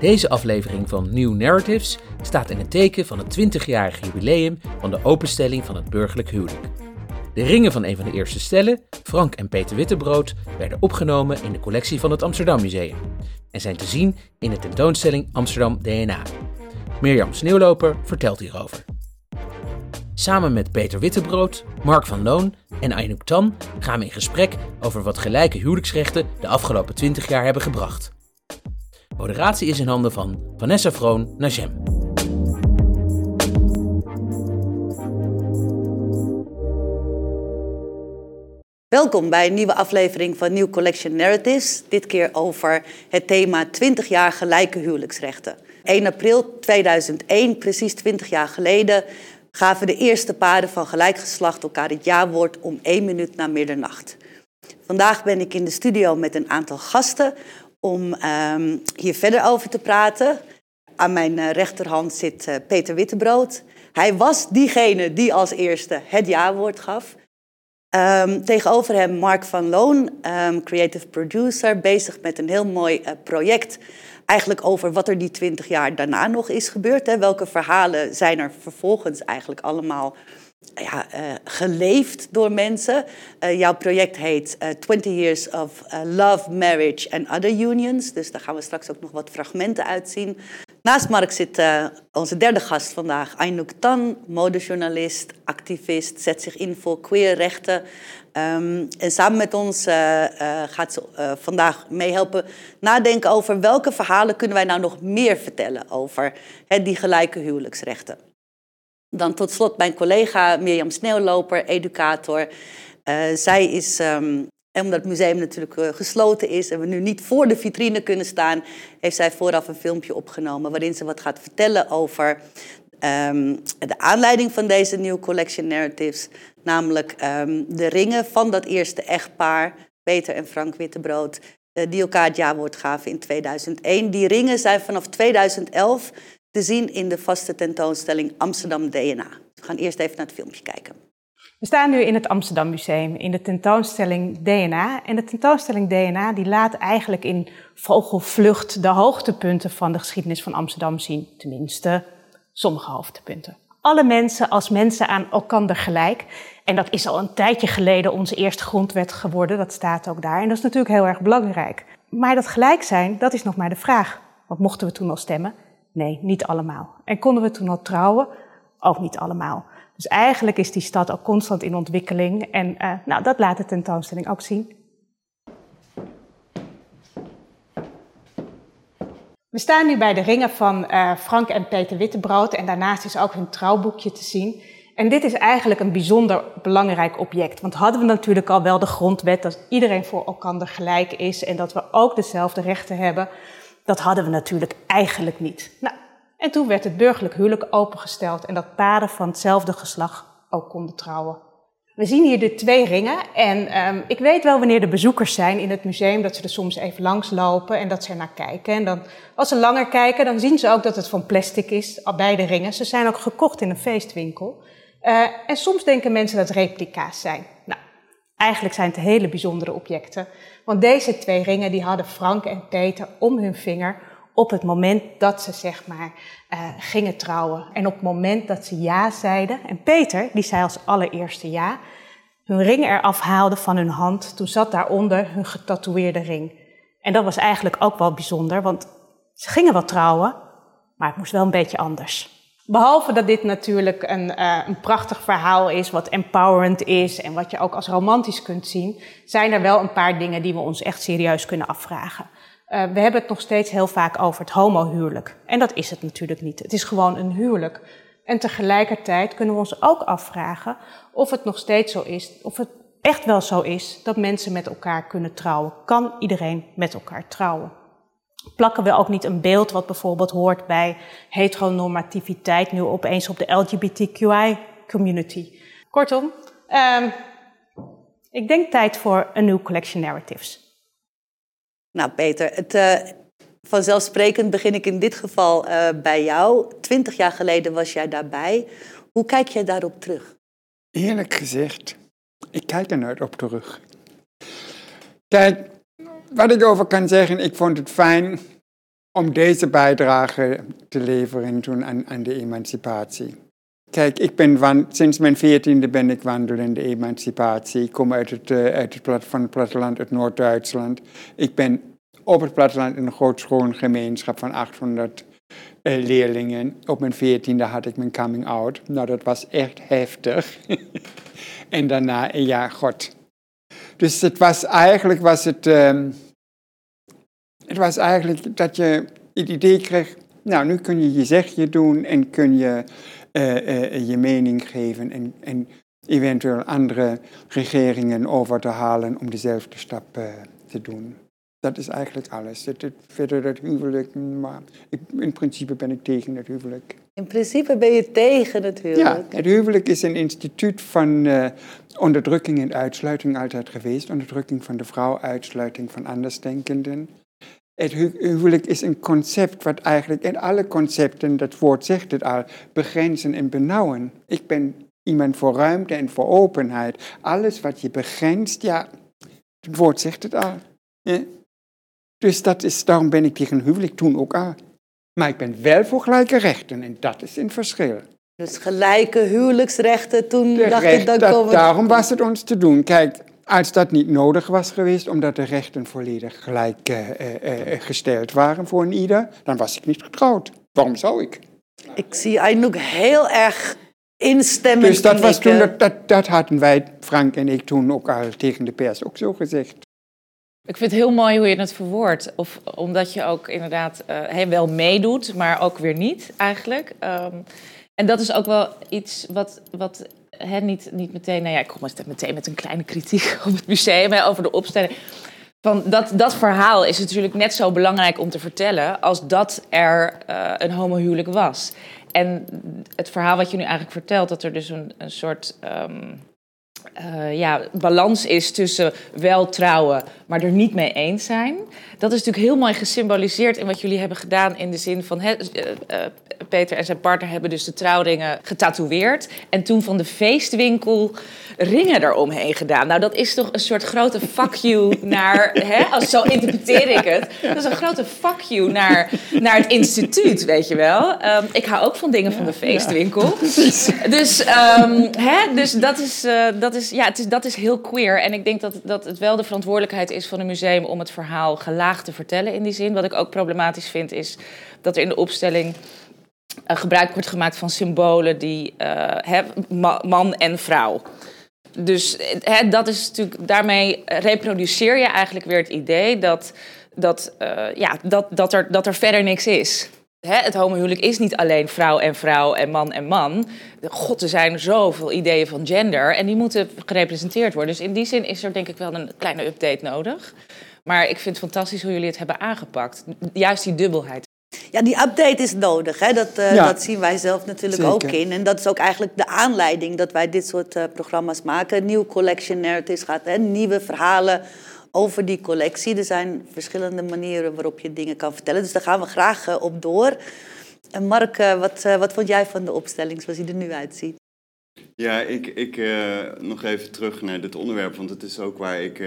Deze aflevering van New Narratives staat in het teken van het 20-jarige jubileum van de openstelling van het burgerlijk huwelijk. De ringen van een van de eerste stellen, Frank en Peter Wittebrood, werden opgenomen in de collectie van het Amsterdam Museum en zijn te zien in de tentoonstelling Amsterdam DNA. Mirjam Sneeuwloper vertelt hierover. Samen met Peter Wittebrood, Mark van Loon en Aynouk Tan gaan we in gesprek over wat gelijke huwelijksrechten de afgelopen 20 jaar hebben gebracht. Moderatie is in handen van Vanessa Vroon Najem. Welkom bij een nieuwe aflevering van New Collection Narratives. Dit keer over het thema 20 jaar gelijke huwelijksrechten. 1 april 2001, precies 20 jaar geleden, gaven de eerste paren van gelijk geslacht elkaar het ja-woord om één minuut na middernacht. Vandaag ben ik in de studio met een aantal gasten om um, hier verder over te praten. Aan mijn uh, rechterhand zit uh, Peter Wittebrood. Hij was diegene die als eerste het ja-woord gaf. Um, tegenover hem Mark van Loon, um, creative producer, bezig met een heel mooi uh, project. Eigenlijk over wat er die twintig jaar daarna nog is gebeurd. Hè. Welke verhalen zijn er vervolgens eigenlijk allemaal ja, uh, geleefd door mensen. Uh, jouw project heet uh, 20 Years of Love, Marriage and Other Unions. Dus daar gaan we straks ook nog wat fragmenten uitzien. Naast Mark zit onze derde gast vandaag, Aynouk Tan, modejournalist, activist, zet zich in voor queerrechten. Um, en samen met ons gaat ze vandaag meehelpen nadenken over welke verhalen kunnen wij nou nog meer vertellen over hè, die gelijke huwelijksrechten. Dan tot slot mijn collega Mirjam Sneeuwloper, educator. Uh, zij is, um, omdat het museum natuurlijk uh, gesloten is en we nu niet voor de vitrine kunnen staan, heeft zij vooraf een filmpje opgenomen waarin ze wat gaat vertellen over um, de aanleiding van deze nieuwe collection narratives. Namelijk um, de ringen van dat eerste echtpaar, Peter en Frank Wittebrood, uh, die elkaar het jaarwoord gaven in 2001. Die ringen zijn vanaf 2011 te zien in de vaste tentoonstelling Amsterdam DNA. We gaan eerst even naar het filmpje kijken. We staan nu in het Amsterdam Museum in de tentoonstelling DNA. En de tentoonstelling DNA die laat eigenlijk in vogelvlucht de hoogtepunten van de geschiedenis van Amsterdam zien. Tenminste, sommige hoogtepunten. Alle mensen als mensen aan elkaar gelijk. En dat is al een tijdje geleden onze eerste grondwet geworden, dat staat ook daar. En dat is natuurlijk heel erg belangrijk. Maar dat gelijk zijn, dat is nog maar de vraag. Wat mochten we toen al stemmen? Nee, niet allemaal. En konden we toen al trouwen? Ook niet allemaal. Dus eigenlijk is die stad ook constant in ontwikkeling. En uh, nou, dat laat de tentoonstelling ook zien. We staan nu bij de ringen van uh, Frank en Peter Wittebrood. En daarnaast is ook hun trouwboekje te zien. En dit is eigenlijk een bijzonder belangrijk object. Want hadden we natuurlijk al wel de grondwet dat iedereen voor elkaar gelijk is. En dat we ook dezelfde rechten hebben dat hadden we natuurlijk eigenlijk niet. Nou, en toen werd het burgerlijk huwelijk opengesteld en dat paren van hetzelfde geslacht ook konden trouwen. We zien hier de twee ringen en um, ik weet wel wanneer de bezoekers zijn in het museum dat ze er soms even langs lopen en dat ze er naar kijken. En dan, als ze langer kijken, dan zien ze ook dat het van plastic is, beide ringen. Ze zijn ook gekocht in een feestwinkel. Uh, en soms denken mensen dat replica's zijn. Nou, eigenlijk zijn het hele bijzondere objecten. Want deze twee ringen die hadden Frank en Peter om hun vinger op het moment dat ze zeg maar uh, gingen trouwen. En op het moment dat ze ja zeiden, en Peter die zei als allereerste ja, hun ring eraf haalde van hun hand, toen zat daaronder hun getatoeëerde ring. En dat was eigenlijk ook wel bijzonder, want ze gingen wel trouwen, maar het moest wel een beetje anders. Behalve dat dit natuurlijk een, uh, een prachtig verhaal is, wat empowerend is en wat je ook als romantisch kunt zien, zijn er wel een paar dingen die we ons echt serieus kunnen afvragen. Uh, we hebben het nog steeds heel vaak over het homohuwelijk. En dat is het natuurlijk niet. Het is gewoon een huwelijk. En tegelijkertijd kunnen we ons ook afvragen of het nog steeds zo is, of het echt wel zo is dat mensen met elkaar kunnen trouwen. Kan iedereen met elkaar trouwen? Plakken we ook niet een beeld wat bijvoorbeeld hoort bij heteronormativiteit nu opeens op de LGBTQI-community. Kortom, um, ik denk tijd voor een nieuw collection narratives. Nou Peter, het, uh, vanzelfsprekend begin ik in dit geval uh, bij jou. Twintig jaar geleden was jij daarbij. Hoe kijk jij daarop terug? Eerlijk gezegd, ik kijk er nooit op terug. Kijk, wat ik over kan zeggen, ik vond het fijn om deze bijdrage te leveren toen aan, de emancipatie. Kijk, ik ben sinds mijn veertiende ben ik wandelende emancipatie. Ik kom uit het, uh, uit het platteland uit Noord-Duitsland. Ik ben op het platteland in een grootschoolgemeenschap van 800 uh, leerlingen. Op mijn veertiende had ik mijn coming out. Nou, dat was echt heftig. en daarna, ja, god. Dus het was eigenlijk, was het, um, het was eigenlijk dat je het idee kreeg, nou, nu kun je je zegje doen en kun je uh, je mening geven en, en, eventueel andere regeringen over te halen om dezelfde stap te doen. Dat is eigenlijk alles. Het, het, verder dat huwelijk, maar ik, in principe ben ik tegen het huwelijk. In principe ben je tegen het huwelijk? Ja, het huwelijk is een instituut van uh, onderdrukking en uitsluiting altijd geweest. Onderdrukking van de vrouw, uitsluiting van andersdenkenden. Het huwelijk is een concept wat eigenlijk in alle concepten, dat woord zegt het al, begrenzen en benauwen. Ik ben iemand voor ruimte en voor openheid. Alles wat je begrenst, ja, het woord zegt het al. Ja. Dus dat is, daarom ben ik tegen huwelijk toen ook al. Maar ik ben wel voor gelijke rechten en dat is een verschil. Dus gelijke huwelijksrechten, toen dacht recht, ik, dan dat, komen... Daarom was het ons te doen. Kijk, als dat niet nodig was geweest, omdat de rechten volledig gelijk uh, uh, gesteld waren voor een ieder, dan was ik niet getrouwd. Waarom zou ik? Ik zie Anouk heel erg instemmen. Dus dat was toen, dat, dat, dat hadden wij, Frank en ik, toen ook al tegen de pers ook zo gezegd. Ik vind het heel mooi hoe je het verwoordt. Of omdat je ook inderdaad uh, wel meedoet, maar ook weer niet eigenlijk. Um, en dat is ook wel iets wat, wat hè, niet, niet meteen, nou ja, ik kom meteen met een kleine kritiek op het museum over de opstelling. Van dat, dat verhaal is natuurlijk net zo belangrijk om te vertellen als dat er uh, een homohuwelijk was. En het verhaal wat je nu eigenlijk vertelt, dat er dus een, een soort um, uh, ja, balans is tussen wel trouwen, maar er niet mee eens zijn. Dat is natuurlijk heel mooi gesymboliseerd in wat jullie hebben gedaan in de zin van... Hè, uh, Peter en zijn partner hebben dus de trouwringen getatoeëerd. En toen van de feestwinkel ringen eromheen gedaan. Nou, dat is toch een soort grote fuck you naar... Hè, als, zo interpreteer ik het. Dat is een grote fuck you naar, naar het instituut, weet je wel. Um, ik hou ook van dingen van de feestwinkel. Ja, dus, um, hè, dus dat, is, uh, dat, is, ja, het is, dat is heel queer. En ik denk dat, dat het wel de verantwoordelijkheid is van een museum... om het verhaal gelaagd te vertellen in die zin. Wat ik ook problematisch vind is dat er in de opstelling uh, gebruik wordt gemaakt van symbolen die uh, man en vrouw. Dus he, dat is natuurlijk, daarmee reproduceer je eigenlijk weer het idee dat, dat, ja, dat, dat, er, dat er verder niks is. He, het homohuwelijk is niet alleen vrouw en vrouw en man en man. God, er zijn zoveel ideeën van gender en die moeten gerepresenteerd worden. Dus in die zin is er denk ik wel een kleine update nodig. Maar ik vind het fantastisch hoe jullie het hebben aangepakt. Juist die dubbelheid. Ja, die update is nodig. Hè? Dat, uh, ja. dat zien wij zelf natuurlijk Zeker. ook in. En dat is ook eigenlijk de aanleiding dat wij dit soort uh, programma's maken. Nieuw collection narratives gaat, hè? nieuwe verhalen over die collectie. Er zijn verschillende manieren waarop je dingen kan vertellen. Dus daar gaan we graag uh, op door. En Mark, wat, wat vond jij van de opstelling zoals hij er nu uitziet? Ja, ik, ik nog even terug naar dit onderwerp, want het is ook waar ik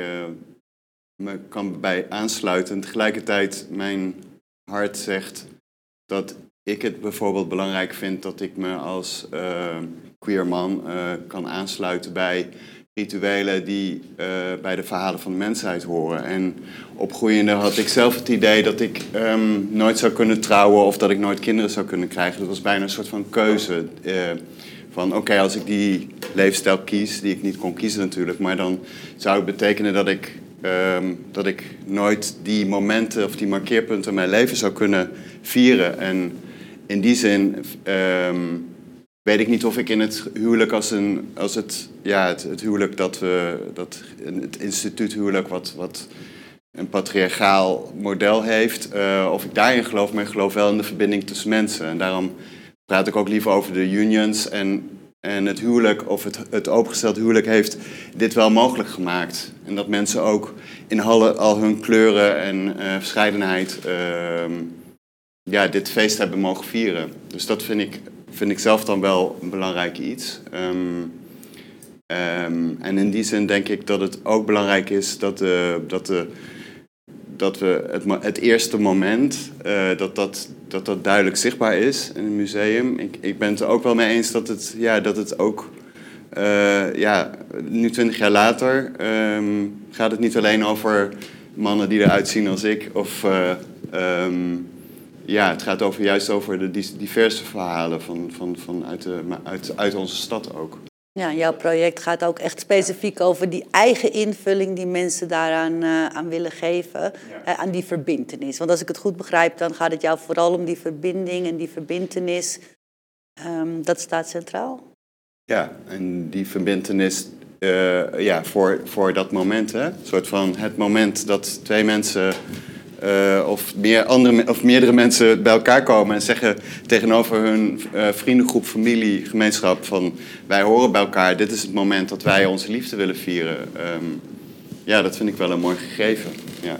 me kan bij aansluiten. En tegelijkertijd mijn hart zegt dat ik het bijvoorbeeld belangrijk vind dat ik me als uh, queer man kan aansluiten bij rituelen die uh, bij de verhalen van de mensheid horen. En opgroeiende had ik zelf het idee dat ik um, nooit zou kunnen trouwen of dat ik nooit kinderen zou kunnen krijgen. Dat was bijna een soort van keuze. van oké, als ik die leefstijl kies, die ik niet kon kiezen natuurlijk, maar dan zou het betekenen dat ik Um, dat ik nooit die momenten of die markeerpunten in mijn leven zou kunnen vieren. En in die zin um, weet ik niet of ik in het huwelijk als, een, als het, ja, het, huwelijk dat we, dat, het instituut huwelijk wat, wat een patriarchaal model heeft, uh, of ik daarin geloof, maar ik geloof wel in de verbinding tussen mensen. En daarom praat ik ook liever over de unions en en het huwelijk, of het, het opengesteld huwelijk, heeft dit wel mogelijk gemaakt. En dat mensen ook in alle, al hun kleuren en uh, verscheidenheid uh, ja, dit feest hebben mogen vieren. Dus dat vind ik, vind ik zelf dan wel een belangrijk iets. Um, Ehm, en in die zin denk ik dat het ook belangrijk is dat, de, dat, de, dat we het, het eerste moment, uh, dat, dat, dat dat duidelijk zichtbaar is in het museum. Ik, ik ben het er ook wel mee eens dat het, ja, dat het ook, uh, ja, nu twintig jaar later, um, gaat het niet alleen over mannen die eruit zien als ik. Of um, ja, het gaat over, juist over de diverse verhalen van, van, van uit, de, uit, uit onze stad ook. Ja, jouw project gaat ook echt specifiek over die eigen invulling die mensen daaraan uh, aan willen geven, uh, aan die verbindenis. Want als ik het goed begrijp, dan gaat het jou vooral om die verbinding en die verbindenis. Um, dat staat centraal. Ja, en die verbindenis uh, ja, voor, voor dat moment. Hè? Een soort van het moment dat twee mensen uh, of, meer andere, of meerdere mensen bij elkaar komen en zeggen tegenover hun uh, vriendengroep, familie, gemeenschap van wij horen bij elkaar, dit is het moment dat wij onze liefde willen vieren. Um, ja, dat vind ik wel een mooi gegeven. Ja.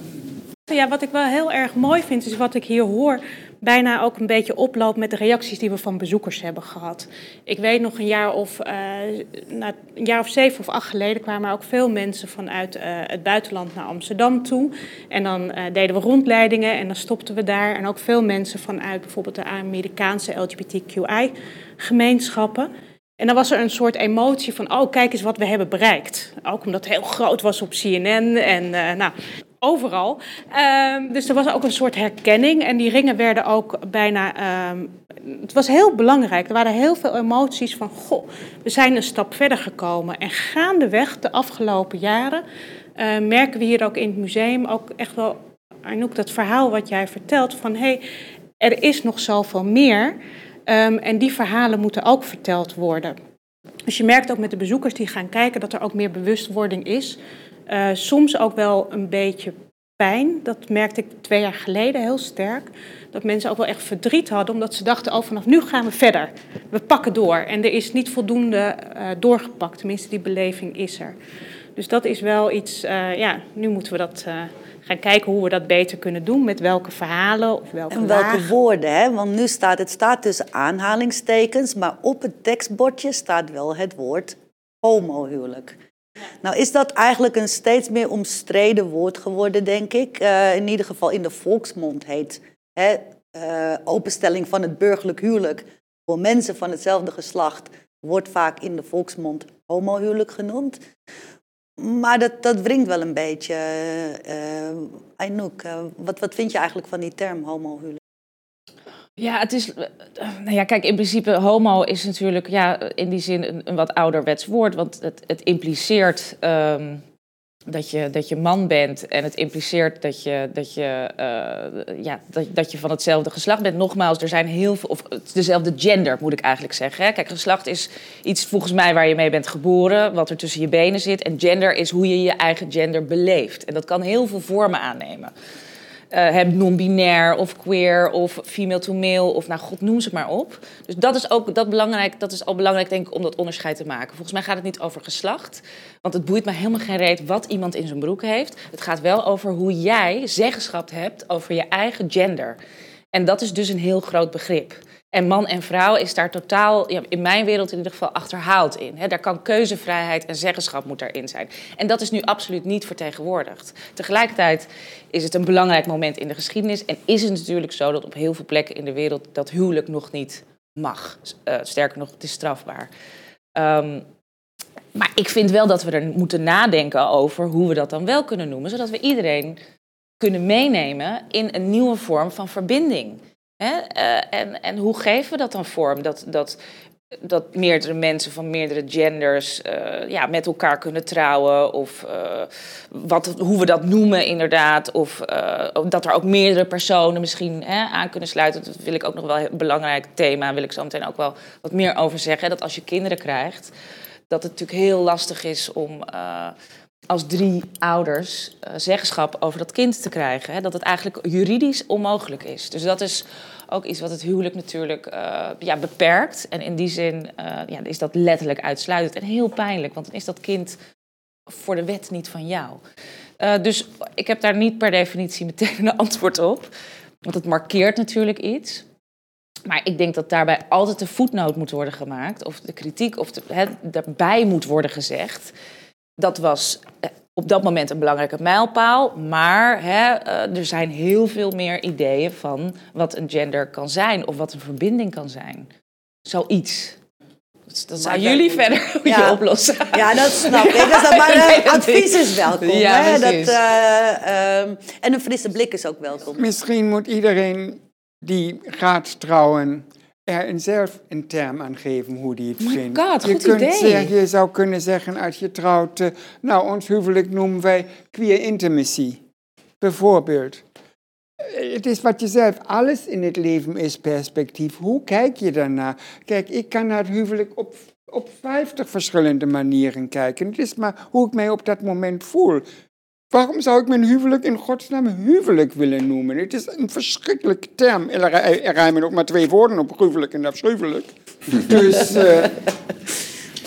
Ja, wat ik wel heel erg mooi vind, is wat ik hier hoor, bijna ook een beetje oploopt met de reacties die we van bezoekers hebben gehad. Ik weet nog een jaar of, uh, nou, een jaar of zeven of acht geleden kwamen ook veel mensen vanuit uh, het buitenland naar Amsterdam toe. En dan uh, deden we rondleidingen en dan stopten we daar. En ook veel mensen vanuit bijvoorbeeld de Amerikaanse LGBTQI-gemeenschappen. En dan was er een soort emotie van, oh kijk eens wat we hebben bereikt. Ook omdat het heel groot was op CNN en nou, overal. Um, dus er was ook een soort herkenning en die ringen werden ook bijna. Um, het was heel belangrijk. Er waren heel veel emoties van: goh, we zijn een stap verder gekomen. En gaandeweg de afgelopen jaren uh, merken we hier ook in het museum ook echt wel. Anouk, dat verhaal wat jij vertelt van hé, hey, er is nog zoveel meer. En die verhalen moeten ook verteld worden. Dus je merkt ook met de bezoekers die gaan kijken dat er ook meer bewustwording is. Uh, soms ook wel een beetje pijn. Dat merkte ik twee jaar geleden heel sterk. Dat mensen ook wel echt verdriet hadden, omdat ze dachten: oh, vanaf nu gaan we verder. We pakken door. En er is niet voldoende uh, doorgepakt. Tenminste, die beleving is er. Dus dat is wel iets. Uh, ja, nu moeten we dat gaan kijken hoe we dat beter kunnen doen. Met welke verhalen of welke En welke woorden, hè? Want nu staat het staat tussen aanhalingstekens, maar op het tekstbordje staat wel het woord homohuwelijk. Nou is dat eigenlijk een steeds meer omstreden woord geworden, denk ik. Uh, in ieder geval in de volksmond heet hè, uh, openstelling van het burgerlijk huwelijk voor mensen van hetzelfde geslacht wordt vaak in de volksmond homohuwelijk genoemd. Maar dat, dat wringt wel een beetje. Uh, wat, wat vind je eigenlijk van die term homohuwelijk? Ja, het is. Nou ja, kijk, in principe, homo is natuurlijk ja, in die zin een, wat ouderwets woord. Want het, het impliceert um, dat, je, dat je man bent. En het impliceert dat je, dat, je, uh, ja, dat, dat je van hetzelfde geslacht bent. Nogmaals, er zijn heel veel. Of dezelfde gender, moet ik eigenlijk zeggen. Hè? Kijk, geslacht is iets volgens mij waar je mee bent geboren. Wat er tussen je benen zit. En gender is hoe je je eigen gender beleeft. En dat kan heel veel vormen aannemen uh, non-binair of queer of female to male of nou god noem ze maar op. Dus dat is ook dat belangrijk, dat is al belangrijk denk ik om dat onderscheid te maken. Volgens mij gaat het niet over geslacht, want het boeit me helemaal geen reet wat iemand in zijn broek heeft. Het gaat wel over hoe jij zeggenschap hebt over je eigen gender. En dat is dus een heel groot begrip. En man en vrouw is daar totaal, ja, in mijn wereld in ieder geval, achterhaald in. He, daar kan keuzevrijheid en zeggenschap moet daarin zijn. En dat is nu absoluut niet vertegenwoordigd. Tegelijkertijd is het een belangrijk moment in de geschiedenis. En is het natuurlijk zo dat op heel veel plekken in de wereld dat huwelijk nog niet mag. Uh, sterker nog, het is strafbaar. Um, maar ik vind wel dat we er moeten nadenken over hoe we dat dan wel kunnen noemen. Zodat we iedereen kunnen meenemen in een nieuwe vorm van verbinding. Uh, en, en hoe geven we dat dan vorm? Dat, dat, dat meerdere mensen van meerdere genders uh, ja, met elkaar kunnen trouwen. Of uh, wat, hoe we dat noemen inderdaad. Of dat er ook meerdere personen misschien hè, aan kunnen sluiten. Dat wil ik ook nog wel een belangrijk thema. wil ik zo meteen ook wel wat meer over zeggen. Dat als je kinderen krijgt, dat het natuurlijk heel lastig is om als drie ouders uh, zeggenschap over dat kind te krijgen. Hè? Dat het eigenlijk juridisch onmogelijk is. Dus dat is ook iets wat het huwelijk natuurlijk uh, ja, beperkt. En in die zin uh, ja, is dat letterlijk uitsluitend. En heel pijnlijk, want dan is dat kind voor de wet niet van jou. dus ik heb daar niet per definitie meteen een antwoord op. Want het markeert natuurlijk iets. Maar ik denk dat daarbij altijd de voetnoot moet worden gemaakt, of de kritiek, of de, daarbij moet worden gezegd. Dat was eh, op dat moment een belangrijke mijlpaal, maar hè, eh, er zijn heel veel meer ideeën van wat een gender kan zijn of wat een verbinding kan zijn. Zoiets. Dus dat zijn jullie dat- verder hoe Ja. je oplossen. Ja, dat snap ik. Dat is, maar Nee, eh, dat advies is- welkom. Ja, hè? Dat, eh, ehm, en een frisse blik is ook welkom. Misschien moet iedereen die gaat trouwen er een zelf een term aan geven hoe die het my vindt. God, je, goed kunt idee. Zeggen, je zou kunnen zeggen als je trouwt, eh, nou ons huwelijk noemen wij queer intimacy. Bijvoorbeeld. Eh, Het is wat je zelf, alles in het leven is perspectief. Hoe kijk je daarnaar? Kijk, ik kan naar het huwelijk op, op 50 verschillende manieren kijken. Het is maar hoe ik mij op dat moment voel. Waarom zou ik mijn huwelijk in godsnaam huwelijk willen noemen? Het is een verschrikkelijke term. Er, er, rijmen ook maar twee woorden op, gruwelijk en afschuwelijk. Dus, eh,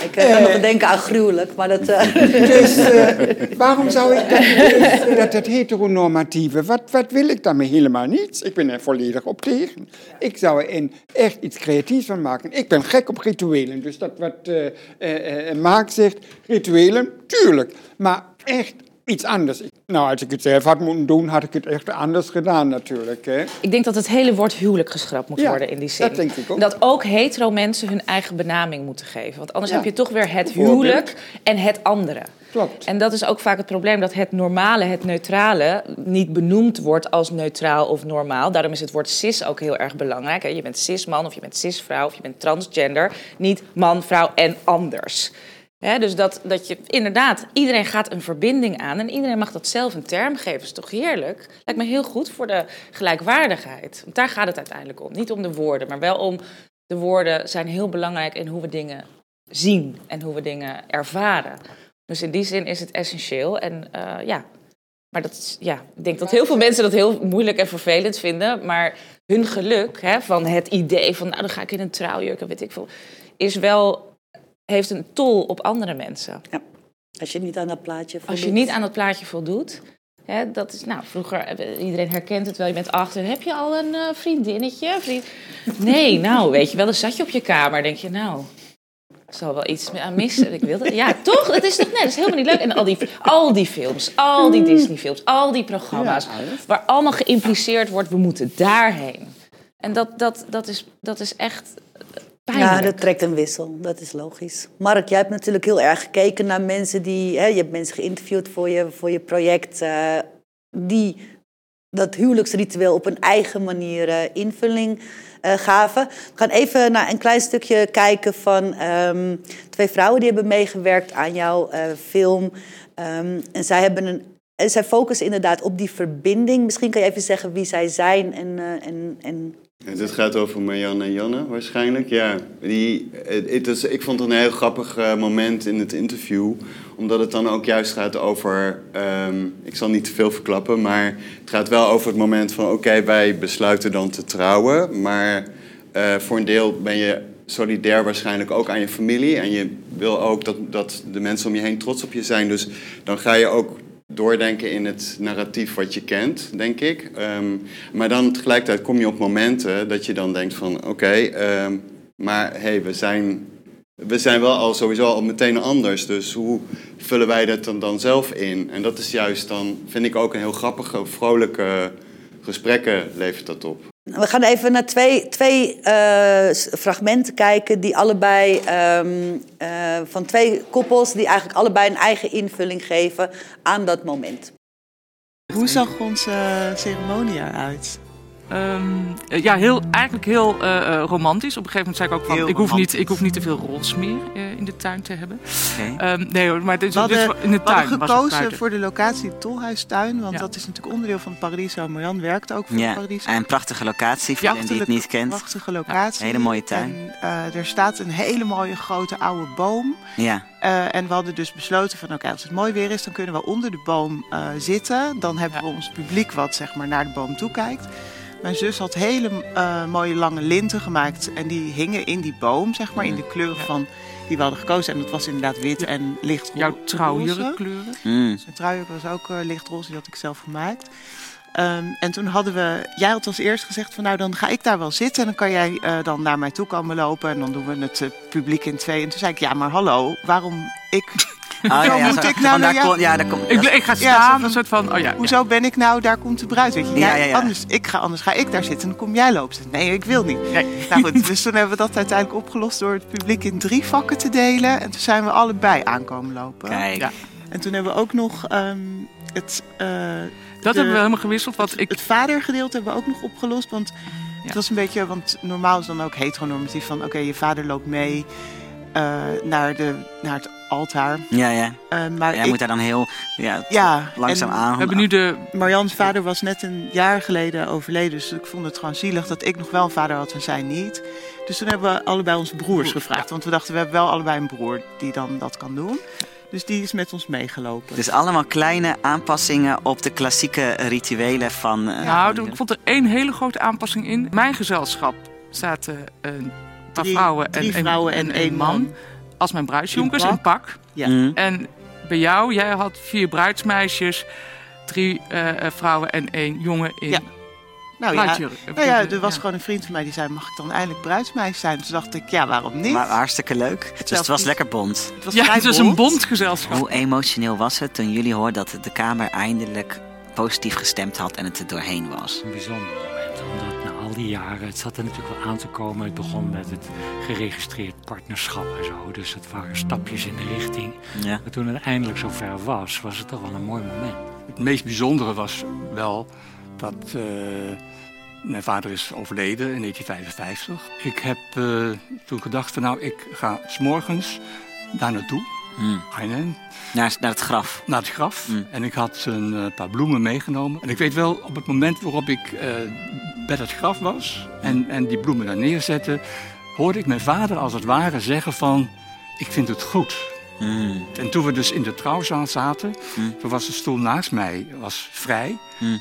Ik eh, kan nog denken aan gruwelijk, maar dat... eh, dus eh, waarom zou ik dat, dat het heteronormatieve, wat, wat wil ik daarmee helemaal niets? Ik ben er volledig op tegen. Ik zou er in echt iets creatiefs van maken. Ik ben gek op rituelen, dus dat wat eh eh, eh, Maak zegt, rituelen, tuurlijk. Maar echt iets anders. Nou, als ik het zelf had moeten doen, had ik het echt anders gedaan natuurlijk. Hè? Ik denk dat het hele woord huwelijk geschrapt moet Ja, worden in die zin. dat denk ik ook. Dat ook hetero mensen hun eigen benaming moeten geven. Want anders Ja, heb je toch weer het huwelijk en het andere. Klopt. En dat is ook vaak het probleem dat het normale, het neutrale, niet benoemd wordt als neutraal of normaal. Daarom is het woord cis ook heel erg belangrijk. hè. Je bent cis-man of je bent cis-vrouw of je bent transgender. Niet man, vrouw en anders. Dus dat, dat je inderdaad, iedereen gaat een verbinding aan en iedereen mag dat zelf een term geven. is toch heerlijk? Lijkt me heel goed voor de gelijkwaardigheid. Want daar gaat het uiteindelijk om. Niet om de woorden, maar wel om de woorden zijn heel belangrijk in hoe we dingen zien en hoe we dingen ervaren. Dus in die zin is het essentieel. En eh, ja, maar dat is, ja, ik denk dat heel veel mensen dat heel moeilijk en vervelend vinden. Maar hun geluk hè, van het idee van, nou dan ga ik in een trouwjurk en weet ik veel, is wel, heeft een tol op andere mensen. als je niet aan dat plaatje Als je voldoet. niet aan dat plaatje voldoet. Hè, dat is, nou, vroeger, eh, iedereen herkent het wel, je bent achter. Heb je al een eh, vriendinnetje? Vriend... Nee, nou, weet je wel, dan zat je op je kamer, denk je, nou, ik zal wel iets aan missen. Ik wil dat. Ja, toch? Dat is toch nee, dat is helemaal niet leuk. En al die, al die films, al die Disney-films, al die programma's, waar allemaal geïmpliceerd wordt, we moeten daarheen. En dat, dat, dat, is, dat is echt pijnlijk. Ja, dat trekt een wissel. Dat is logisch. Mark, jij hebt natuurlijk heel erg gekeken naar mensen die... Hè, je hebt mensen geïnterviewd voor je, voor je project... eh, die dat huwelijksritueel op een eigen manier eh, invulling eh, gaven. We gaan even naar een klein stukje kijken van ehm, twee vrouwen... die hebben meegewerkt aan jouw film. Ehm, en zij hebben een... En zij focussen inderdaad op die verbinding. Misschien kan je even zeggen wie zij zijn en, eh, en, en dit gaat over Marjan en Janne waarschijnlijk. Ja, die, het is, ik vond het een heel grappig eh, moment in het interview. Omdat het dan ook juist gaat over... ehm, ik zal niet te veel verklappen, maar het gaat wel over het moment van... Oké, wij besluiten dan te trouwen. Maar eh, voor een deel ben je solidair waarschijnlijk ook aan je familie. En je wil ook dat, dat de mensen om je heen trots op je zijn. Dus dan ga je ook doordenken in het narratief wat je kent, denk ik. Ehm, maar dan tegelijkertijd kom je op momenten dat je dan denkt van... oké, ehm, maar hey, we zijn, we zijn wel al sowieso al meteen anders. Dus hoe vullen wij dat dan, dan zelf in? En dat is juist dan, vind ik ook een heel grappige, vrolijke gesprekken levert dat op. We gaan even naar twee, twee eh, fragmenten kijken die allebei ehm, eh, van twee koppels die eigenlijk allebei een eigen invulling geven aan dat moment. Hoe zag onze ceremonie eruit? Ehm, eh, ja, heel, eigenlijk heel eh, eh, romantisch. Op een gegeven moment zei ik ook van, Heel ik hoef, niet, ik hoef niet te veel roze meer eh, in de tuin te hebben. Ehm, nee hoor, maar dit, We hadden, in de we tuin was het gekozen buiten. voor de locatie Tolhuistuin, want Ja. dat is natuurlijk onderdeel van Paradiso. Marjan werkt ook voor Ja, Paradiso. en een prachtige locatie voor iedereen die het niet kent. Prachtige locatie. Ja, hele mooie tuin. En, eh, er staat een hele mooie grote oude boom. Ja, Eh, en we hadden dus besloten van oké, als het mooi weer is, dan kunnen we onder de boom eh, zitten. Dan hebben we ons publiek wat zeg maar naar de boom toe kijkt. Mijn zus had hele eh, mooie lange linten gemaakt en die hingen in die boom, zeg maar, in de kleuren van die we hadden gekozen. En dat was inderdaad wit en licht Jouw trouwjurkkleuren. mm. Zijn truijurk was ook eh, lichtroze, die had ik zelf gemaakt. Ehm, en toen hadden we, jij had als eerst gezegd van nou dan ga ik daar wel zitten en dan kan jij uh, dan naar mij toe komen lopen en dan doen we het uh, publiek in twee. En toen zei ik ja maar hallo, waarom ik Oh, ja, ja, moet zo- ik nou naar jou? kon- ja, daar kom- Ik, ik ga staan, van- een soort van, oh ja. Hoezo ben ik nou, daar komt de bruid, weet je. Ja, Jij- ja, ja. Anders, ik ga, anders ga ik daar zitten en dan kom jij lopen. Nee, ik wil niet. Nee. Nou goed, dus toen hebben we dat uiteindelijk opgelost door het publiek in drie vakken te delen. En toen zijn we allebei aankomen lopen. Kijk. Ja. En toen hebben we ook nog ehm, het... eh, Dat de- hebben we helemaal gewisseld, want ik... het vadergedeelte hebben we ook nog opgelost. Want Ja. het was een beetje, want normaal is dan ook heteronormatief van oké, je vader loopt mee eh, naar, de, naar het altaar. Ja, ja. Eh, maar Jij ik, moet daar dan heel ja, ja, langzaam en aan. We hebben nu de... Marianne's vader was net een jaar geleden overleden. Dus ik vond het gewoon zielig dat ik nog wel een vader had en zij niet. Dus toen hebben we allebei onze broers gevraagd. Want we dachten, we hebben wel allebei een broer die dan dat kan doen. Dus die is met ons meegelopen. Dus allemaal kleine aanpassingen op de klassieke rituelen van... eh, Nou, ik vond er één hele grote aanpassing in. Mijn gezelschap zaten een paar Drie- vrouwen en drie vrouwen en één man. Als mijn bruidsjonkers In pak. Ja. Mm. En bij jou, jij had vier bruidsmeisjes, drie eh, eh, vrouwen en één jongen in Ja. Nou ja, bruidsjurk. nou ja, er was gewoon een vriend van mij die zei, mag ik dan eindelijk bruidsmeisje zijn? Toen dacht ik, ja, waarom niet? Maar hartstikke leuk. Dus het was lekker bond. het was Ja, het was een bont. bondgezelschap. Hoe emotioneel was het toen jullie hoorden dat de Kamer eindelijk positief gestemd had en het er doorheen was? een bijzonder moment. Al die jaren, het zat er natuurlijk wel aan te komen. Het begon met het geregistreerd partnerschap en zo. Dus het waren stapjes in de richting. Ja. Maar toen het eindelijk zover was, was het toch wel een mooi moment. Het meest bijzondere was wel dat eh, mijn vader is overleden in 1955. Ik heb eh, toen gedacht van nou, ik ga s'morgens daar naartoe, Mm. Arnhem, Naar, naar het graf. naar het graf. Mm. En ik had een eh, paar bloemen meegenomen. En ik weet wel, op het moment waarop ik eh, bij dat graf was en, en die bloemen daar neerzette, hoorde ik mijn vader als het ware zeggen van, ik vind het goed. Mm. En toen we dus in de trouwzaal zaten, Mm. toen was de stoel naast mij was vrij, Mm.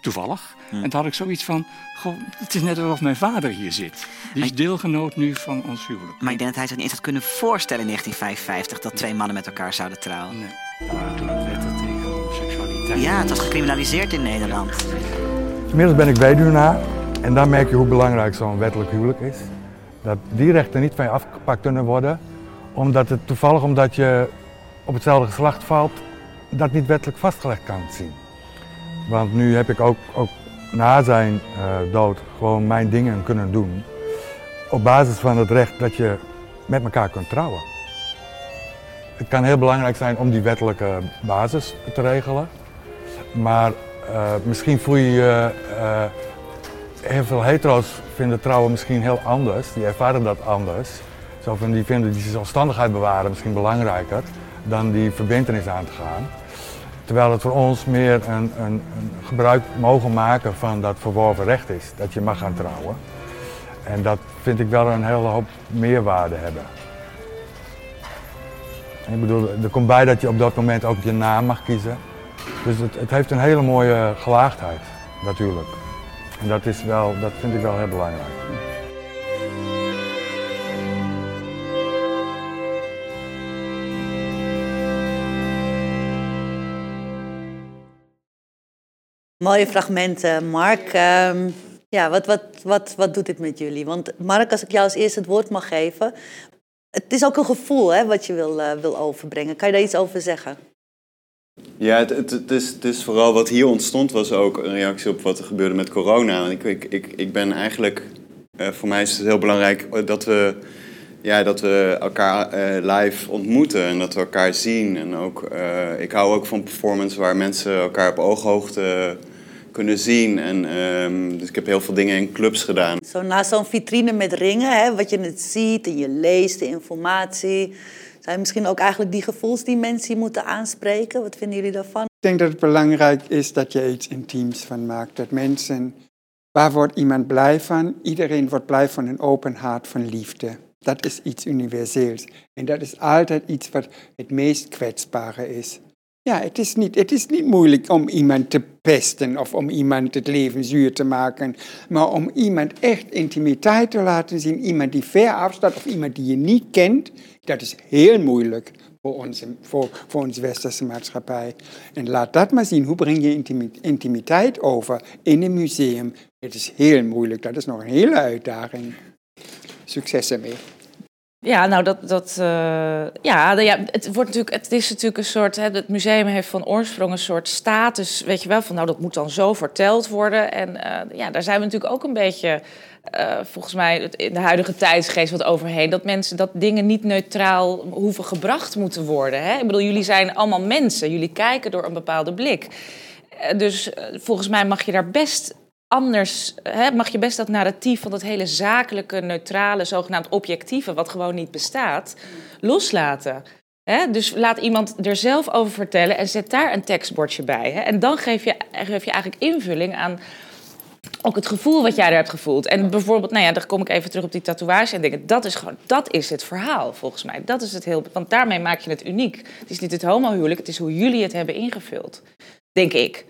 toevallig. En toen had ik zoiets van, goh, het is net alsof mijn vader hier zit. Die is deelgenoot nu van ons huwelijk. Maar ik denk dat hij zich niet eens had kunnen voorstellen in 1955 dat twee mannen met elkaar zouden trouwen. Nee. Toen het wetten tegen homoseksualiteit. Ja, het was gecriminaliseerd in Nederland. Inmiddels ben ik weduwnaar en dan merk je hoe belangrijk zo'n wettelijk huwelijk is. Dat die rechten niet van je afgepakt kunnen worden, omdat het toevallig omdat je op hetzelfde geslacht valt, dat niet wettelijk vastgelegd kan zien. Want nu heb ik ook, ook na zijn eh, dood gewoon mijn dingen kunnen doen, op basis van het recht dat je met elkaar kunt trouwen. Het kan heel belangrijk zijn om die wettelijke basis te regelen. Maar eh, misschien voel je je. eh, heel veel hetero's vinden trouwen misschien heel anders. Die ervaren dat anders. Zo van, die vinden die zelfstandigheid bewaren misschien belangrijker dan die verbindenis aan te gaan. Terwijl het voor ons meer een, een, een gebruik mogen maken van dat verworven recht is. Dat je mag gaan trouwen. En dat vind ik wel een hele hoop meerwaarde hebben. Ik bedoel, er komt bij dat je op dat moment ook je naam mag kiezen. Dus het, het heeft een hele mooie gelaagdheid, natuurlijk. En dat, is wel, dat vind ik wel heel belangrijk. Mooie fragmenten, Mark. Ehm, ja, wat, wat, wat, wat doet dit met jullie? Want Mark, als ik jou als eerste het woord mag geven. Het is ook een gevoel hè, wat je wil, eh, wil overbrengen. Kan je daar iets over zeggen? Ja, het, is, vooral wat hier ontstond, was ook een reactie op wat er gebeurde met corona. Ik, ik, ik, ik ben eigenlijk, eh, voor mij is het heel belangrijk eh, dat we, ja, dat we elkaar eh, live ontmoeten en dat we elkaar zien. En ook, ik hou ook van performance waar mensen elkaar op ooghoogte kunnen zien. En, ehm, dus ik heb heel veel dingen in clubs gedaan. Zo naast zo'n vitrine met ringen, hè, wat je het ziet en je leest, de informatie. Zijn misschien ook eigenlijk die gevoelsdimensie moeten aanspreken? Wat vinden jullie daarvan? Ik denk dat het belangrijk is dat je iets intiems van maakt. Dat mensen, waar wordt iemand blij van? Iedereen wordt blij van een open hart van liefde. Dat is iets universeels. En dat is altijd iets wat het meest kwetsbare is. Ja, het is, niet, het is niet moeilijk om iemand te pesten of om iemand het leven zuur te maken. Maar om iemand echt intimiteit te laten zien, iemand die ver afstaat of iemand die je niet kent, dat is heel moeilijk. voor onze, voor, voor onze westerse maatschappij. En laat dat maar zien. Hoe breng je intimiteit over in een museum? Het is heel moeilijk. Dat is nog een hele uitdaging. Succes ermee. Ja, nou dat, dat uh, ja, ja, het wordt natuurlijk, het is natuurlijk een soort, het museum heeft van oorsprong een soort status, weet je wel, van nou dat moet dan zo verteld worden. En uh, ja, daar zijn we natuurlijk ook een beetje, uh, volgens mij in de huidige tijdsgeest wat overheen, dat mensen, dat dingen niet neutraal hoeven gebracht moeten worden. Hè? Ik bedoel, jullie zijn allemaal mensen, jullie kijken door een bepaalde blik. Dus volgens mij mag je daar best anders hè, mag je best dat narratief van dat hele zakelijke, neutrale, zogenaamd objectieve, wat gewoon niet bestaat, loslaten. Hè? Dus laat iemand er zelf over vertellen en zet daar een tekstbordje bij. Hè? En dan geef je, geef je eigenlijk invulling aan ook het gevoel wat jij er hebt gevoeld. En bijvoorbeeld, nou ja, dan kom ik even terug op die tatoeage en denk, dat is gewoon, dat is het verhaal volgens mij. Dat is het heel, want daarmee maak je het uniek. Het is niet het homohuwelijk, het is hoe jullie het hebben ingevuld, denk ik.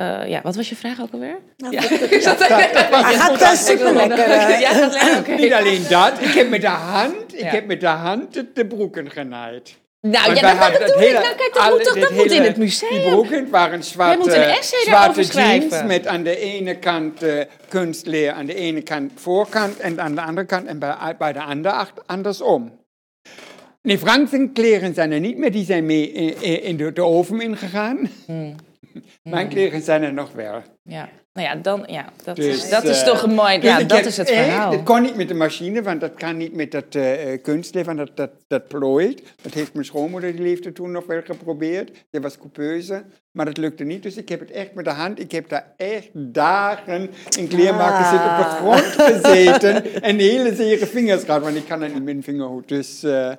Uh, ja, wat was je vraag ook alweer? Nou, ja. Hij gaat super lekker. Ja, okay. Niet alleen dat, ik heb met de hand, ik heb met de hand de, de broeken genaaid. Nou, ja, dat, dat, dat hele, nou, kijk, dat, moet toch, dat moet in het museum. Die broeken waren zwarte, zwarte jeans met aan de ene kant uh, kunstleer, aan de ene kant voorkant en aan de andere kant en bij, bij de andere andersom. Nee, Fransen kleren zijn er niet meer, die zijn mee in, in de, de oven ingegaan. Hmm. Mijn kleren zijn er nog wel. Ja, nou ja, dan, ja dat, dus, is, dat is uh, toch een mooi, dus ja, dat is het verhaal. Dat kon niet met de machine, want dat kan niet met dat uh, kunstleer, want dat, dat, dat plooit. Dat heeft mijn schoonmoeder, die leefde toen nog wel geprobeerd. Die was coupeuse, maar dat lukte niet. Dus ik heb het echt met de hand, ik heb daar echt dagen in kleermaken zitten op de ah. grond gezeten. en hele zere vingers gehad, want ik kan dat niet met een vingerhoed. Dus... Uh,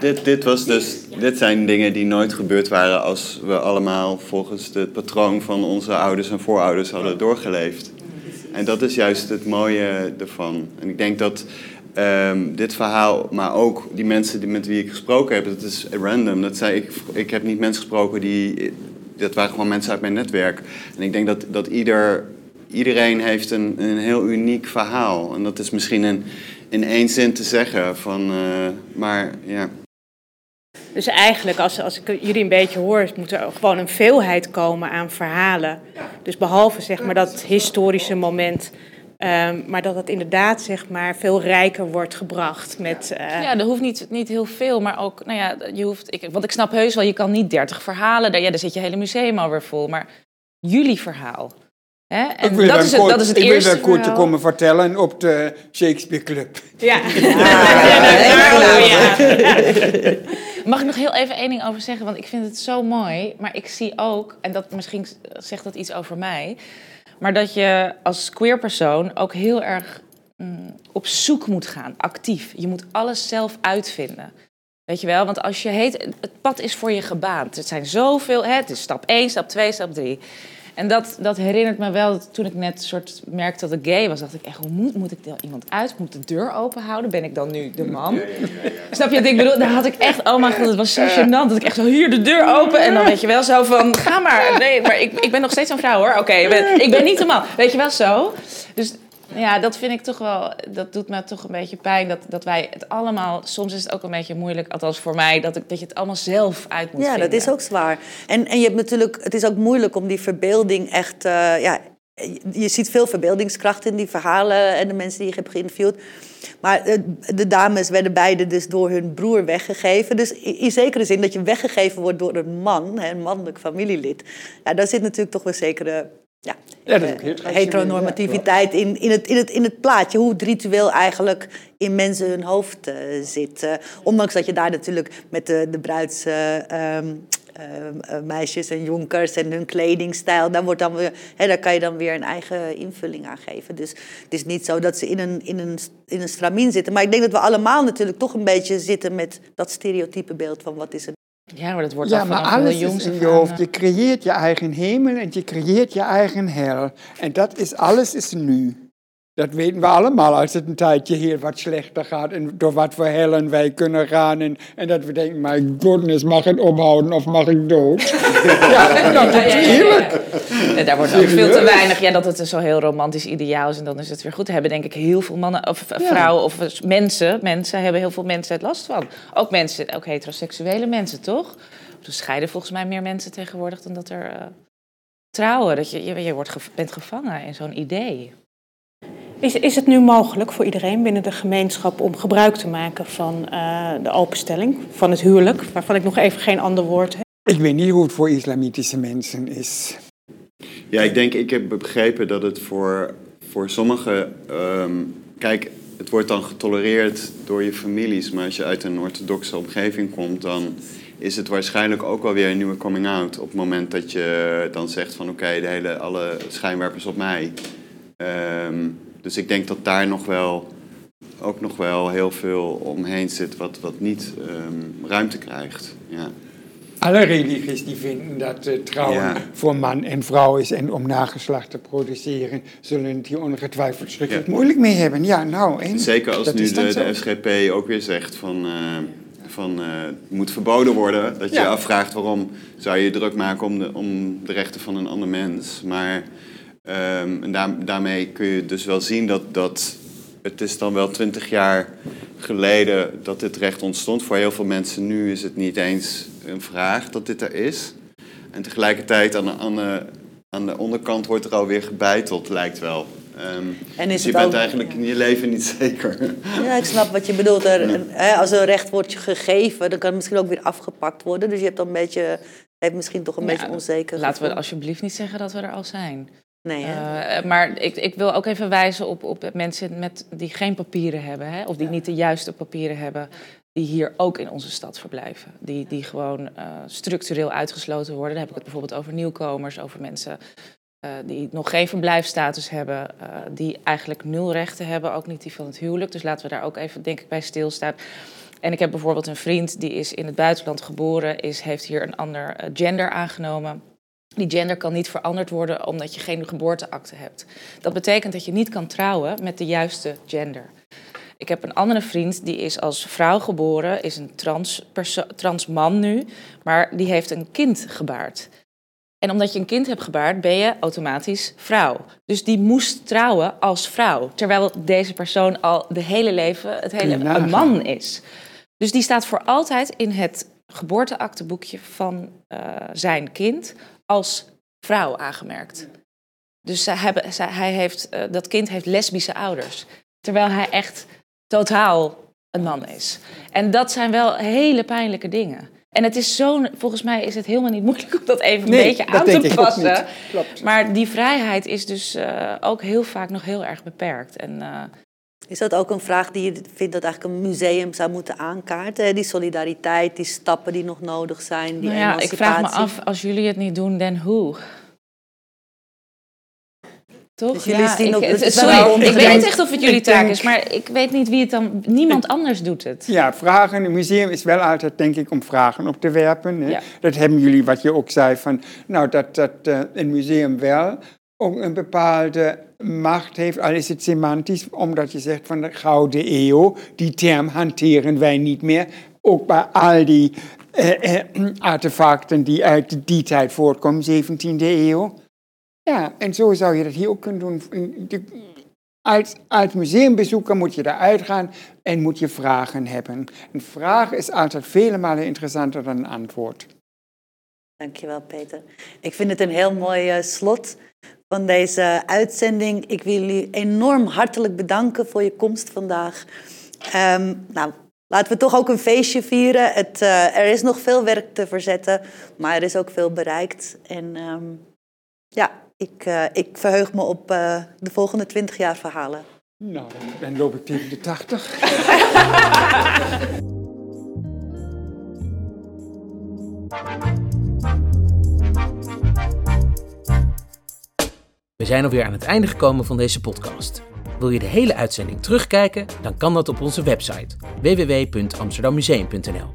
dit, dit, was dus, dit zijn dingen die nooit gebeurd waren als we allemaal volgens het patroon van onze ouders en voorouders hadden doorgeleefd. En dat is juist het mooie ervan. En ik denk dat um, dit verhaal, maar ook die mensen die, met wie ik gesproken heb, dat is random. Dat zei, ik, ik heb niet mensen gesproken die, dat waren gewoon mensen uit mijn netwerk. En ik denk dat, dat ieder, iedereen heeft een, een heel uniek verhaal. En dat is misschien een in één zin te zeggen. Van, uh, maar ja. Dus eigenlijk, als, als ik jullie een beetje hoor, moet er gewoon een veelheid komen aan verhalen. Dus behalve zeg maar dat historische moment. Um, maar dat het inderdaad zeg maar, veel rijker wordt gebracht. Met, uh... Ja, er hoeft niet, niet heel veel, maar ook, nou ja, je hoeft, ik, want ik snap heus wel, je kan niet 30 verhalen, daar, ja, daar zit je hele museum alweer vol. Maar jullie verhaal, Hè? En dat, is het, dat is het ik eerste. Ik wil kort te komen vertellen op de Shakespeare Club. Ja. ja. Mag ik nog heel even één ding over zeggen? Want ik vind het zo mooi. Maar ik zie ook, en dat misschien zegt dat iets over mij. Maar dat je als queer persoon ook heel erg mm, op zoek moet gaan, actief. Je moet alles zelf uitvinden. Weet je wel, want als je heet, het pad is voor je gebaand. Het zijn zoveel, hè, het is stap 1, stap 2, stap 3. En dat, dat herinnert me wel, dat toen ik net soort merkte dat ik gay was, dacht ik echt, hoe moet, moet ik dan iemand uit? Moet de deur open houden? Ben ik dan nu de man? Snap je wat ik bedoel? Daar had ik echt, oh mijn god, het was zo gênant. Dat ik echt zo, hier de deur open. En dan weet je wel zo van, ga maar. Nee, maar ik, ik ben nog steeds een vrouw hoor. Oké, ik ben niet de man. Weet je wel zo? Dus ja, dat vind ik toch wel, dat doet me toch een beetje pijn. Dat, dat wij het allemaal, soms is het ook een beetje moeilijk, althans voor mij, dat, ik, dat je het allemaal zelf uit moet ja, vinden. Ja, dat is ook zwaar. En, en je hebt natuurlijk, het is ook moeilijk om die verbeelding echt, uh, ja, je ziet veel verbeeldingskracht in die verhalen en de mensen die je hebt geïnterviewd. Maar eh, de dames werden beide dus door hun broer weggegeven. Dus in zekere zin dat je weggegeven wordt door een man, een mannelijk familielid. Ja, daar zit natuurlijk toch wel zekere ja, ja ook heteronormativiteit in, in, het, in, het, in het plaatje. Hoe het ritueel eigenlijk in mensen hun hoofd uh, zit. Uh, ondanks dat je daar natuurlijk met de, de bruidsmeisjes uh, en jonkers en hun kledingstijl... Daar, wordt dan weer, hè, daar kan je dan weer een eigen invulling aan geven. Dus het is niet zo dat ze in een, in, een, in een stramien zitten. Maar ik denk dat we allemaal natuurlijk toch een beetje zitten met dat stereotype beeld van wat is een ja, maar dat wordt ja, maar alles is in je hoofd. Je creëert je eigen hemel en je creëert je eigen hel. En dat is, alles is nu. Dat weten we allemaal als het een tijdje heel wat slechter gaat en door wat voor hellen wij kunnen gaan. En, en dat we denken, my goodness, mag het ophouden of mag ik dood? ja, natuurlijk. En daar wordt ook veel te weinig, ja, dat het een zo heel romantisch ideaal is en dan is het weer goed. Daar hebben denk ik heel veel mannen of eh, vrouwen of mensen, mensen hebben heel veel mensen het last van. Ook mensen, ook heteroseksuele mensen, toch? Er scheiden volgens mij meer mensen tegenwoordig dan dat er uh, trouwen. Dat je, je, je wordt, bent gevangen in zo'n idee. Is, is het nu mogelijk voor iedereen binnen de gemeenschap om gebruik te maken van uh, de openstelling, van het huwelijk, waarvan ik nog even geen ander woord heb? Ik weet niet hoe het voor islamitische mensen is. Ja, ik denk, ik heb begrepen dat het voor, voor sommigen. Um, kijk, het wordt dan getolereerd door je families, maar als je uit een orthodoxe omgeving komt, dan is het waarschijnlijk ook wel weer een nieuwe coming out. Op het moment dat je dan zegt van oké, de hele alle schijnwerpers op mij. Um, dus ik denk dat daar nog wel, ook nog wel heel veel omheen zit wat, wat niet um, ruimte krijgt. Ja. Alle religies die vinden dat uh, trouwen ja. voor man en vrouw is en om nageslacht te produceren, zullen het hier ongetwijfeld schrikkelijk ja. moeilijk mee hebben. Ja, nou, en Zeker als nu de, de SGP ook weer zegt van, uh, van uh, het moet verboden worden. Dat je ja. afvraagt waarom zou je druk maken om de, om de rechten van een ander mens. Maar Um, en daar, daarmee kun je dus wel zien dat, dat het is dan wel twintig jaar geleden dat dit recht ontstond. Voor heel veel mensen nu is het niet eens een vraag dat dit er is. En tegelijkertijd aan de, aan de, aan de onderkant wordt er alweer gebeiteld, lijkt wel. Um, en is dus je bent ook, eigenlijk ja. in je leven niet zeker. Ja, ik snap wat je bedoelt. Er, ja. hè, als een recht wordt je gegeven, dan kan het misschien ook weer afgepakt worden. Dus je hebt dan een beetje, heeft misschien toch een ja, beetje onzeker. Laten gevoel. we alsjeblieft niet zeggen dat we er al zijn. Nee, uh, maar ik, ik, wil ook even wijzen op, op mensen met, die geen papieren hebben, hè, of die niet de juiste papieren hebben, die hier ook in onze stad verblijven. Die, die gewoon uh, structureel uitgesloten worden. Dan heb ik het bijvoorbeeld over nieuwkomers, over mensen uh, die nog geen verblijfstatus hebben, die eigenlijk nul rechten hebben, ook niet die van het huwelijk. Dus laten we daar ook even, denk ik, bij stilstaan. En ik heb bijvoorbeeld een vriend die is in het buitenland geboren, is, heeft hier een ander gender aangenomen. Die gender kan niet veranderd worden omdat je geen geboorteakte hebt. Dat betekent dat je niet kan trouwen met de juiste gender. Ik heb een andere vriend die is als vrouw geboren, is een trans, trans man nu, maar die heeft een kind gebaard. En omdat je een kind hebt gebaard, ben je automatisch vrouw. Dus die moest trouwen als vrouw, terwijl deze persoon al de hele leven het hele een man is. Dus die staat voor altijd in het geboorteakteboekje van uh, zijn kind als vrouw aangemerkt. Dus zij hebben, zij, hij heeft, uh, dat kind heeft lesbische ouders. Terwijl hij echt totaal een man is. En dat zijn wel hele pijnlijke dingen. En het is zo, volgens mij is het helemaal niet moeilijk om dat even nee, een beetje aan te passen. Maar die vrijheid is dus uh, ook heel vaak nog heel erg beperkt. En, uh, is dat ook een vraag die je vindt dat eigenlijk een museum zou moeten aankaarten? Die solidariteit, die stappen die nog nodig zijn, die nou ja, Ik vraag me af, als jullie het niet doen, dan hoe? Toch? Dus jullie ja, ik, het sorry, ik weet niet echt of het jullie taak denk- is, maar ik weet niet wie het dan... Niemand anders doet het. Ja, vragen. Een museum is wel altijd, denk ik, om vragen op te werpen. Hè? Ja. Dat hebben jullie, wat je ook zei, van, nou, dat, dat eh, een museum wel ook een bepaalde macht heeft, al is het semantisch, omdat je zegt van de Gouden Eeuw, die term hanteren wij niet meer. Ook bij al die eh, eh, artefacten die uit die tijd voortkomen, 17e eeuw. Ja, en zo zou je dat hier ook kunnen doen. Als, als museumbezoeker moet je eruit gaan en moet je vragen hebben. Een vraag is altijd vele malen interessanter dan een antwoord. Dankjewel, Peter. Ik vind het een heel mooi eh, slot van deze uitzending. Ik wil jullie enorm hartelijk bedanken voor je komst vandaag. Ehm, nou, laten we toch ook een feestje vieren. Het, eh, er is nog veel werk te verzetten, maar er is ook veel bereikt. En ehm, ja, ik, eh, ik verheug me op eh, de volgende 20 jaar verhalen. Nou, dan, dan loop ik tegen de 80. We zijn alweer aan het einde gekomen van deze podcast. Wil je de hele uitzending terugkijken? Dan kan dat op onze website www.amsterdammuseum.nl.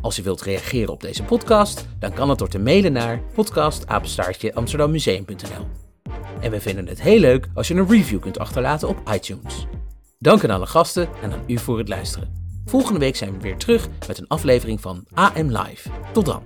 Als je wilt reageren op deze podcast, dan kan dat door te mailen naar podcastapenstaartje amsterdammuseum.nl. En we vinden het heel leuk als je een review kunt achterlaten op iTunes. Dank aan alle gasten en aan u voor het luisteren. Volgende week zijn we weer terug met een aflevering van AM Live. Tot dan.